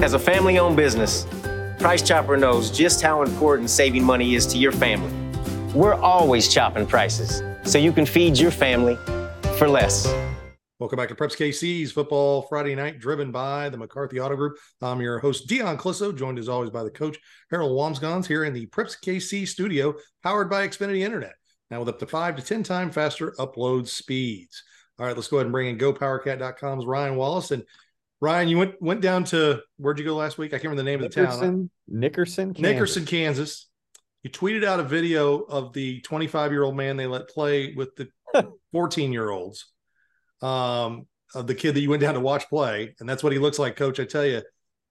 As a family owned business, Price Chopper knows just how important saving money is to your family. We're always chopping prices so you can feed your family for less. Welcome back to Preps KC's Football Friday Night, driven by the McCarthy Auto Group. I'm your host, Dion Clisso, joined as always by the coach, Harold Wamsgans, here in the Preps KC studio, powered by Xfinity Internet. Now with up to five to 10 times faster upload speeds. All right, let's go ahead and bring in GoPowerCat.com's Ryan Wallace. And Ryan, you went went down to where'd you go last week? I can't remember the name Nickerson, of the town. Nickerson, Kansas. Nickerson, Kansas. You tweeted out a video of the 25 year old man they let play with the 14 year olds um, of the kid that you went down to watch play, and that's what he looks like, Coach. I tell you,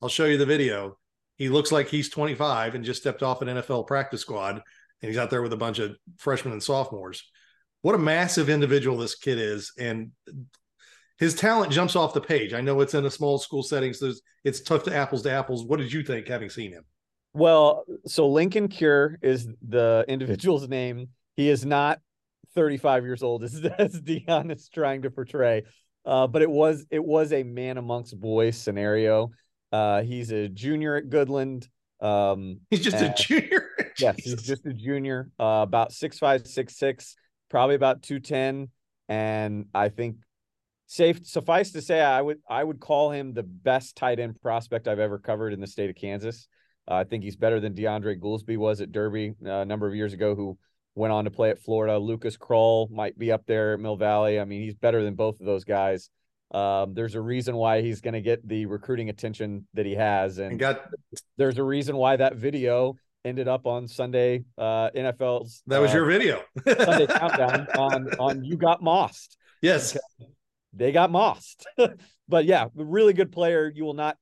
I'll show you the video. He looks like he's 25 and just stepped off an NFL practice squad, and he's out there with a bunch of freshmen and sophomores. What a massive individual this kid is, and his talent jumps off the page. I know it's in a small school setting, so it's tough to apples to apples. What did you think having seen him? Well, so Linkon Cure is the individual's name. He is not 35 years old as, as Dion is trying to portray. Uh, but it was it was a man amongst boys scenario. Uh, he's a junior at Goodland. Um, he's just a junior. yes, he's just a junior. Uh, about six five, six six, probably about two ten, and I think safe suffice to say, I would I would call him the best tight end prospect I've ever covered in the state of Kansas. Uh, I think he's better than DeAndre Goolsby was at Derby uh, a number of years ago, who went on to play at Florida. Lucas Krull might be up there at Mill Valley. I mean, he's better than both of those guys. Um, there's a reason why he's going to get the recruiting attention that he has, and, and got there's a reason why that video ended up on Sunday uh, NFL's. That was uh, your video. Sunday countdown on on you got mossed. Yes, they got mossed. but yeah, really good player. You will not.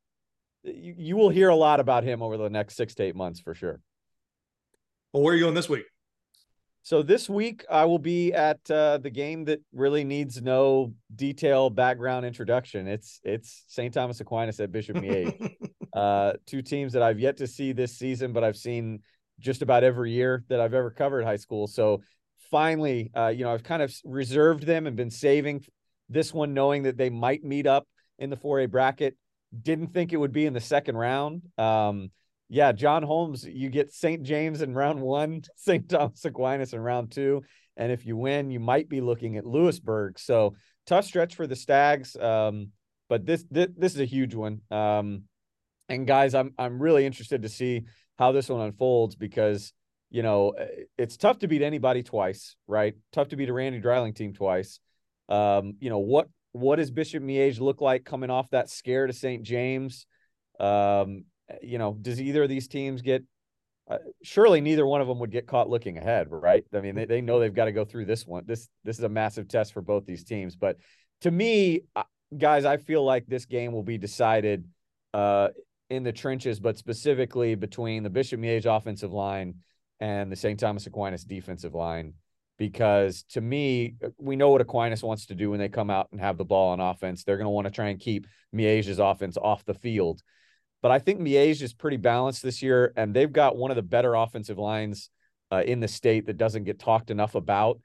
You, you will hear a lot about him over the next six to eight months for sure. Well, where are you going this week? So this week I will be at uh, the game that really needs no detail background introduction. It's it's St. Thomas Aquinas at Bishop Miege. uh, two teams that I've yet to see this season, but I've seen just about every year that I've ever covered high school. So finally, uh, you know, I've kind of reserved them and been saving this one, knowing that they might meet up in the 4A bracket. Didn't think it would be in the second round. Um, yeah, John Holmes, you get St. James in round one, St. Thomas Aquinas in round two. And if you win, you might be looking at Louisburg. So tough stretch for the Stags. Um, but this, this this is a huge one. Um, and guys, I'm I'm really interested to see how this one unfolds because you know it's tough to beat anybody twice, right? Tough to beat a Randy Dreiling team twice. Um, you know what what does Bishop Miege look like coming off that scare to St. James? Um, you know, does either of these teams get? Uh, surely neither one of them would get caught looking ahead, right? I mean, they, they know they've got to go through this one. This this is a massive test for both these teams. But to me, guys, I feel like this game will be decided uh, in the trenches, but specifically between the Bishop Miege offensive line and the St. Thomas Aquinas defensive line. Because to me, we know what Aquinas wants to do when they come out and have the ball on offense. They're going to want to try and keep Miege's offense off the field. But I think Miege is pretty balanced this year, and they've got one of the better offensive lines uh, in the state that doesn't get talked enough about.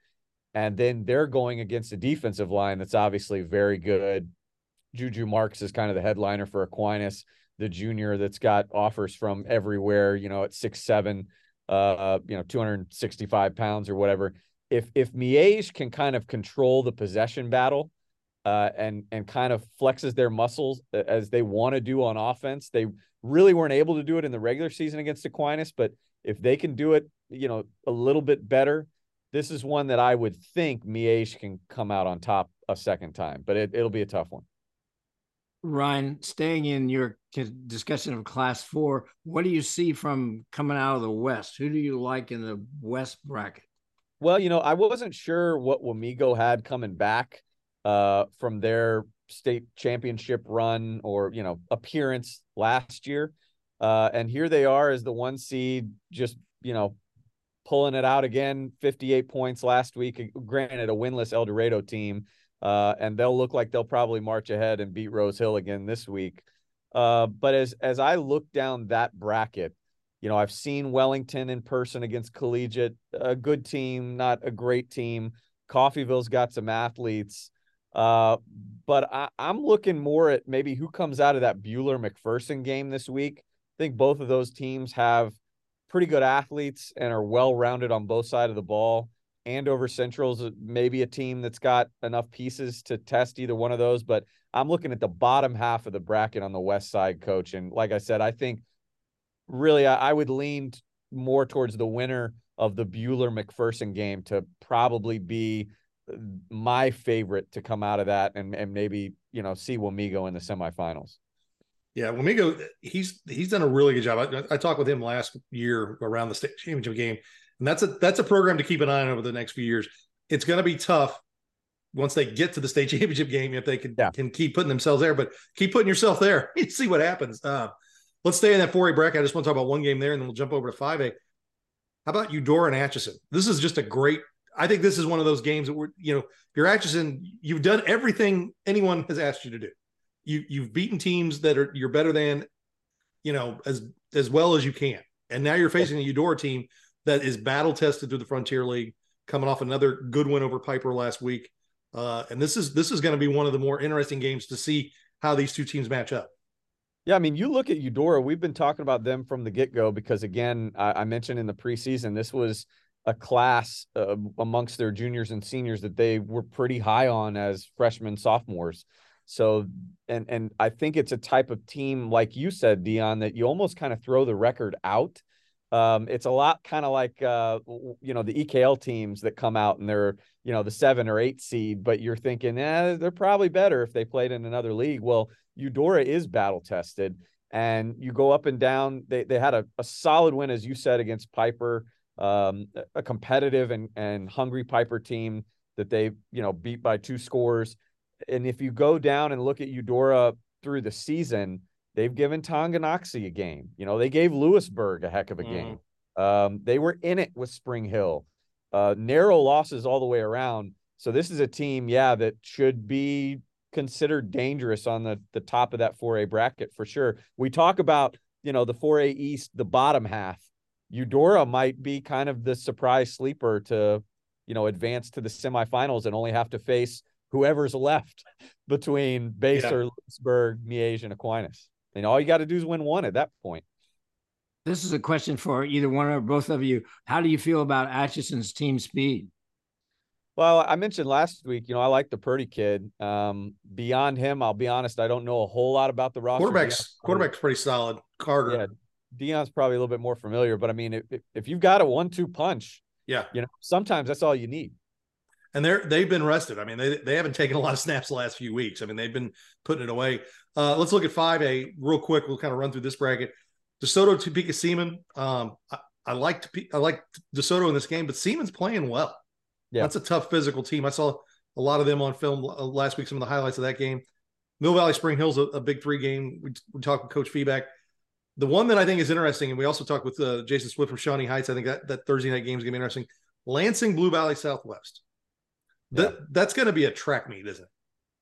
And then they're going against a defensive line that's obviously very good. Juju Marks is kind of the headliner for Aquinas, the junior that's got offers from everywhere, you know, at six seven, uh, you know, 265 pounds or whatever. If if Miege can kind of control the possession battle, uh, and and kind of flexes their muscles as they want to do on offense. They really weren't able to do it in the regular season against Aquinas, but if they can do it, you know, a little bit better, this is one that I would think Miege can come out on top a second time. But it, it'll be a tough one. Ryan, staying in your discussion of Class Four, what do you see from coming out of the West? Who do you like in the West bracket? Well, you know, I wasn't sure what Wamego had coming back uh, from their state championship run or you know appearance last year. Uh, and here they are as the one seed, just you know pulling it out again. 58 points last week. Granted, a winless El Dorado team, uh, and they'll look like they'll probably march ahead and beat Rose Hill again this week. Uh, but as as I look down that bracket, you know, I've seen Wellington in person against Collegiate, a good team, not a great team. Coffeyville's got some athletes. Uh, but I, I'm looking more at maybe who comes out of that Buhler McPherson game this week. I think both of those teams have pretty good athletes and are well rounded on both sides of the ball. Andover Central's maybe a team that's got enough pieces to test either one of those, but I'm looking at the bottom half of the bracket on the west side, coach. And like I said, I think really I, I would lean more towards the winner of the Buhler McPherson game to probably be uh, my favorite to come out of that and, and maybe, you know, see Wamego in the semifinals. Yeah, Wamego, he's he's done a really good job. I, I talked with him last year around the state championship game, and that's a that's a program to keep an eye on over the next few years. It's going to be tough once they get to the state championship game if they can yeah. can keep putting themselves there, but keep putting yourself there. see what happens. Uh, let's stay in that 4A bracket. I just want to talk about one game there, and then we'll jump over to 5A. How about Eudora and Atchison? This is just a great. I think this is one of those games that we're, you know, if you're Atchison, you've done everything anyone has asked you to do. You you've beaten teams that are you're better than, you know, as as well as you can. And now you're facing a Eudora team that is battle tested through the Frontier League, coming off another good win over Piper last week. Uh, and this is this is going to be one of the more interesting games to see how these two teams match up. Yeah, I mean, you look at Eudora. We've been talking about them from the get go because, again, I, I, mentioned in the preseason this was a class uh, amongst their juniors and seniors that they were pretty high on as freshmen, sophomores. So, and and I think it's a type of team, like you said, Dion, that you almost kind of throw the record out. Um, it's a lot kind of like uh, you know the EKL teams that come out and they're you know the seven or eight seed, but you're thinking, eh, they're probably better if they played in another league. Well, Eudora is battle tested, and you go up and down. They they had a, a solid win, as you said, against Piper, um, a competitive and and hungry Piper team that they you know beat by two scores. And if you go down and look at Eudora through the season, they've given Tonganoxie a game. You know, they gave Louisburg a heck of a mm. game. Um, they were in it with Spring Hill. Uh, narrow losses all the way around. So this is a team, yeah, that should be considered dangerous on the the top of that 4A bracket for sure. We talk about, you know, the 4A East, the bottom half. Eudora might be kind of the surprise sleeper to, you know, advance to the semifinals and only have to face whoever's left between Basehor, yeah. Louisburg, Miege, and Aquinas. And all you got to do is win one at that point. This is a question for either one or both of you. How do you feel about Atchison's team speed? Well, I mentioned last week, you know, I like the Purdy kid. Um, beyond him, I'll be honest, I don't know a whole lot about the roster. Quarterback's quarterback's pretty solid. Carter. Yeah, Dion's probably a little bit more familiar, but I mean, if, if you've got a one-two punch, yeah, you know, sometimes that's all you need. And they're they've been rested. I mean, they they haven't taken a lot of snaps the last few weeks. I mean, they've been putting it away. Uh, let's look at five A real quick. We'll kind of run through this bracket. DeSoto Topeka Seaman. Um, I, I like I like DeSoto in this game, but Seaman's playing well. Yeah. That's a tough physical team. I saw a lot of them on film last week, some of the highlights of that game. Mill Valley Spring Hill's a, a big three game. We, we talked with Coach Feedback. The one that I think is interesting, and we also talked with uh, Jason Swift from Shawnee Heights. I think that, that Thursday night game is going to be interesting. Lansing Blue Valley Southwest. That, yeah. That's going to be a track meet, isn't it?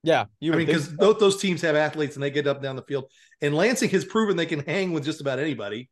Yeah. you. I mean, because so. both those teams have athletes and they get up down the field. And Lansing has proven they can hang with just about anybody.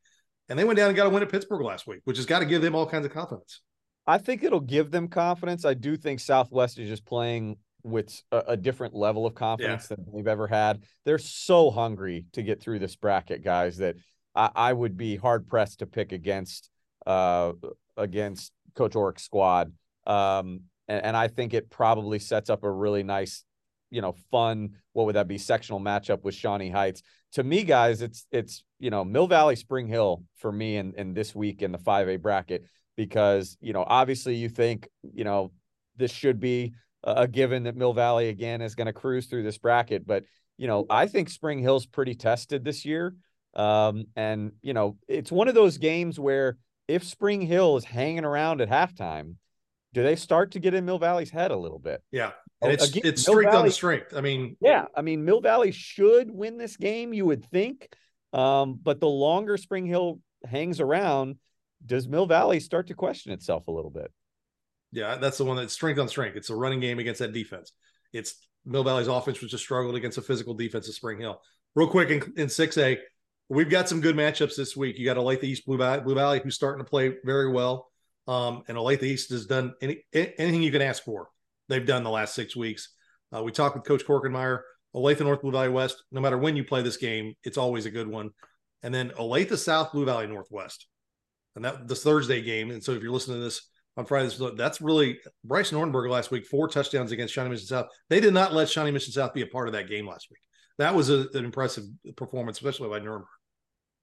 And they went down and got a win at Pittsburgh last week, which has got to give them all kinds of confidence. I think it'll give them confidence. I do think Southwest is just playing with a, a different level of confidence yeah. than they've ever had. They're so hungry to get through this bracket, guys, that I, I would be hard pressed to pick against uh, against Coach Orrick's squad. Um, and, and I think it probably sets up a really nice, you know, fun. What would that be? Sectional matchup with Shawnee Heights. To me, guys, it's it's you know Mill Valley Spring Hill for me in in this week in the five A bracket because you know obviously you think you know this should be a given that Mill Valley again is going to cruise through this bracket, but you know I think Spring Hill's pretty tested this year, um, and you know it's one of those games where if Spring Hill is hanging around at halftime, do they start to get in Mill Valley's head a little bit? Yeah. And it's Again, it's strength Valley, on strength. I mean, yeah, I mean Mill Valley should win this game, you would think. Um, but the longer Spring Hill hangs around, does Mill Valley start to question itself a little bit? Yeah, that's the one that's strength on strength. It's a running game against that defense. It's Mill Valley's offense which just struggled against a physical defense of Spring Hill. Real quick in, in 6A, we've got some good matchups this week. You got Olathe East Blue Valley, Blue Valley who's starting to play very well. Um, and Olathe East has done any, anything you can ask for. They've done the last six weeks. Uh, we talked with Coach Korkenmeyer. Olathe North, Blue Valley West. No matter when you play this game, it's always a good one. And then Olathe South, Blue Valley Northwest, and that this Thursday game. And so if you're listening to this on Friday, that's really Bryce Nordenberg last week, four touchdowns against Shawnee Mission South. They did not let Shawnee Mission South be a part of that game last week. That was a, an impressive performance, especially by Nuremberg.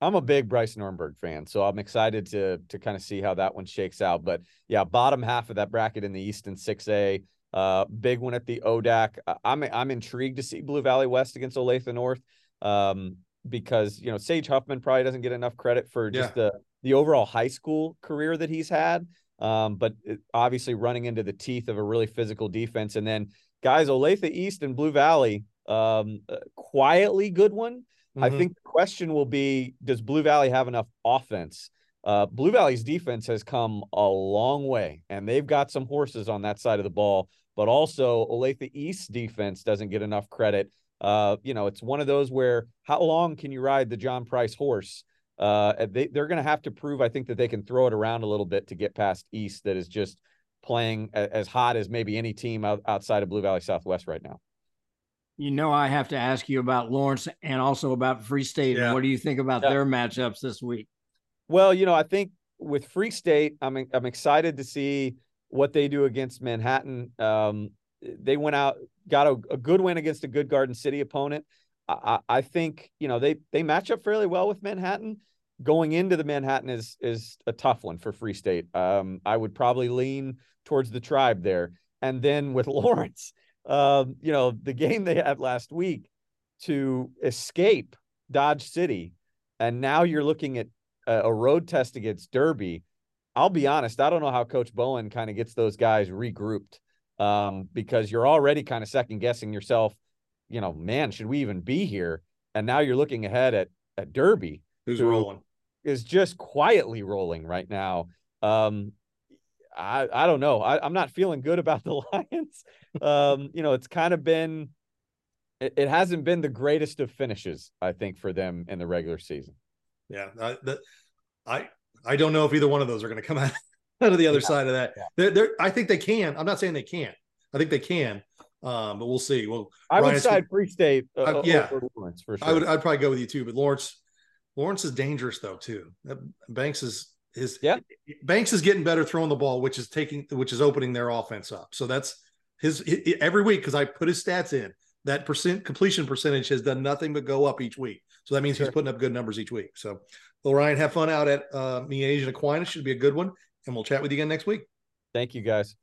I'm a big Bryce Nuremberg fan, so I'm excited to to kind of see how that one shakes out. But yeah, bottom half of that bracket in the East in 6A, uh, big one at the ODAC. I'm I'm intrigued to see Blue Valley West against Olathe North, um, because you know Sage Huffman probably doesn't get enough credit for just yeah. the the overall high school career that he's had. Um, but it, obviously running into the teeth of a really physical defense, and then guys, Olathe East and Blue Valley, um, uh, quietly good one Mm-hmm. I think the question will be Does Blue Valley have enough offense? Uh, Blue Valley's defense has come a long way, and they've got some horses on that side of the ball. But also, Olathe East defense doesn't get enough credit. Uh, you know, it's one of those where how long can you ride the John Price horse? Uh, they, they're going to have to prove, I think, that they can throw it around a little bit to get past East, that is just playing as hot as maybe any team outside of Blue Valley Southwest right now you know I have to ask you about Lawrence and also about Free State. Yeah. what do you think about yeah. their matchups this week? Well, you know, I think with Free State, I'm I'm excited to see what they do against Manhattan. Um, they went out, got a, a, good win against a good Garden City opponent. I, I think you know they they match up fairly well with Manhattan. Going into the Manhattan is is a tough one for Free State. Um, I would probably lean towards the tribe there. And then with Lawrence, um, you know, the game they had last week to escape Dodge City, and now you're looking at a, a road test against Derby. I'll be honest, I don't know how Coach Bowen kind of gets those guys regrouped um, because you're already kind of second guessing yourself. You know, man, should we even be here? And now you're looking ahead at at Derby, who's who rolling, is just quietly rolling right now. Um, I, I don't know. I, am not feeling good about the Lions. Um, you know, it's kind of been it, it, hasn't been the greatest of finishes, I think, for them in the regular season. Yeah. I the, I, I don't know if either one of those are going to come out, out of the other yeah. side of that. Yeah. They're, they're, I think they can. I'm not saying they can't. I think they can. Um, but we'll see. Well, I would side Free State. Uh, yeah, Lawrence for sure. I would. I'd probably go with you too. But Lawrence, Lawrence is dangerous though too. Banks is his yeah. Banks is getting better throwing the ball, which is taking which is opening their offense up. So that's his every week because I put his stats in. That percent completion percentage has done nothing but go up each week. So that means sure. he's putting up good numbers each week. So, well, Ryan, have fun out at uh, Miege and Aquinas. Should be a good one, and we'll chat with you again next week. Thank you, guys.